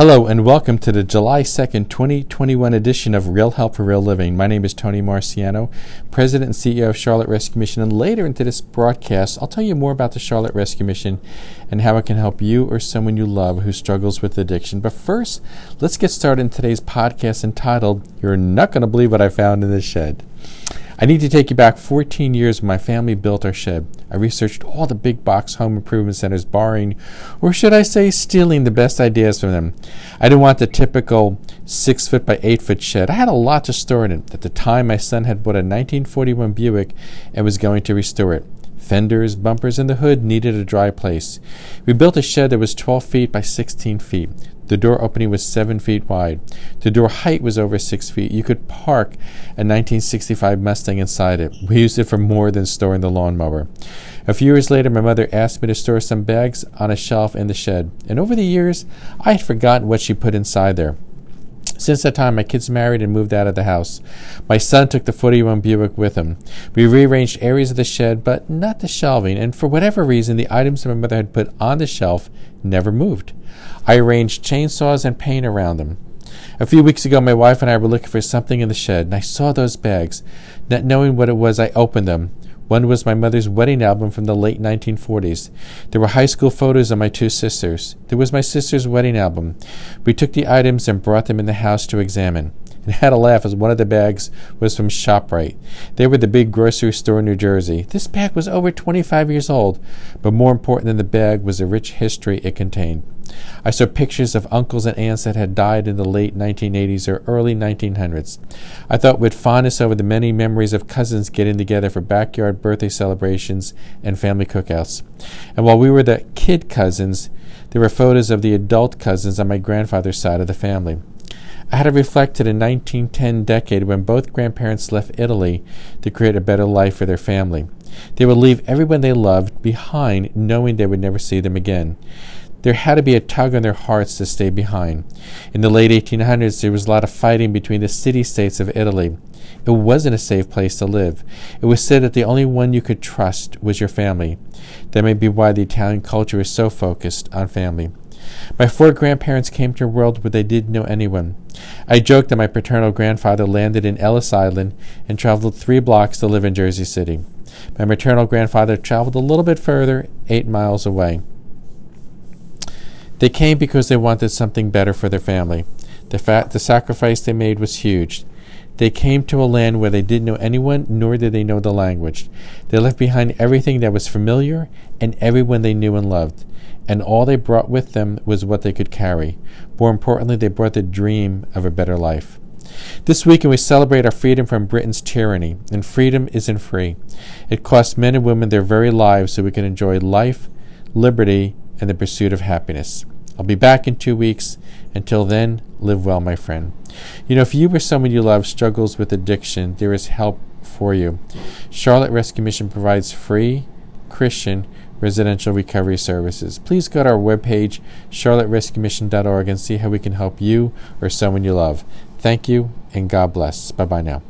Hello and welcome to the July 2nd, 2021 edition of Real Help for Real Living. My name is Tony Marciano, President and CEO of Charlotte Rescue Mission, and later into this broadcast, I'll tell you more about the Charlotte Rescue Mission and how it can help you or someone you love who struggles with addiction. But first, let's get started in today's podcast entitled, You're Not Going to Believe What I Found in This Shed. I need to take you back 14 years when my family built our shed. I researched all the big box home improvement centers, borrowing, or should I say, stealing the best ideas from them. I didn't want the typical 6 foot by 8 foot shed. I had a lot to store in it. At the time, my son had bought a 1941 Buick and was going to restore it. Fenders, bumpers, and the hood needed a dry place. We built a shed that was 12 feet by 16 feet. The door opening was seven feet wide. The door height was over six feet. You could park a 1965 Mustang inside it. We used it for more than storing the lawnmower. A few years later, my mother asked me to store some bags on a shelf in the shed, and over the years, I had forgotten what she put inside there. Since that time, my kids married and moved out of the house. My son took the 41 Buick with him. We rearranged areas of the shed, but not the shelving, and for whatever reason, the items that my mother had put on the shelf never moved. I arranged chainsaws and paint around them. A few weeks ago, my wife and I were looking for something in the shed, and I saw those bags. Not knowing what it was, I opened them. One was my mother's wedding album from the late 1940s. There were high school photos of my two sisters. There was my sister's wedding album. We took the items and brought them in the house to examine and had a laugh as one of the bags was from ShopRite. They were the big grocery store in New Jersey. This bag was over 25 years old, but more important than the bag was the rich history it contained. I saw pictures of uncles and aunts that had died in the late 1980s or early 1900s. I thought with fondness over the many memories of cousins getting together for backyard birthday celebrations and family cookouts. And while we were the kid cousins, there were photos of the adult cousins on my grandfather's side of the family. I had to reflect to the 1910 decade when both grandparents left Italy to create a better life for their family. They would leave everyone they loved behind, knowing they would never see them again. There had to be a tug on their hearts to stay behind. In the late 1800s, there was a lot of fighting between the city states of Italy. It wasn't a safe place to live. It was said that the only one you could trust was your family. That may be why the Italian culture is so focused on family. My four grandparents came to a world where they didn't know anyone. I joked that my paternal grandfather landed in Ellis Island and traveled three blocks to live in Jersey City. My maternal grandfather traveled a little bit further, eight miles away. They came because they wanted something better for their family. The, fa- the sacrifice they made was huge. They came to a land where they didn't know anyone, nor did they know the language. They left behind everything that was familiar and everyone they knew and loved and all they brought with them was what they could carry. More importantly, they brought the dream of a better life. This weekend, we celebrate our freedom from Britain's tyranny, and freedom isn't free. It costs men and women their very lives so we can enjoy life, liberty, and the pursuit of happiness. I'll be back in two weeks. Until then, live well, my friend. You know, if you or someone you love struggles with addiction, there is help for you. Charlotte Rescue Mission provides free, Christian, residential recovery services. Please go to our webpage, charlotterescuemission.org, and see how we can help you or someone you love. Thank you, and God bless. Bye bye now.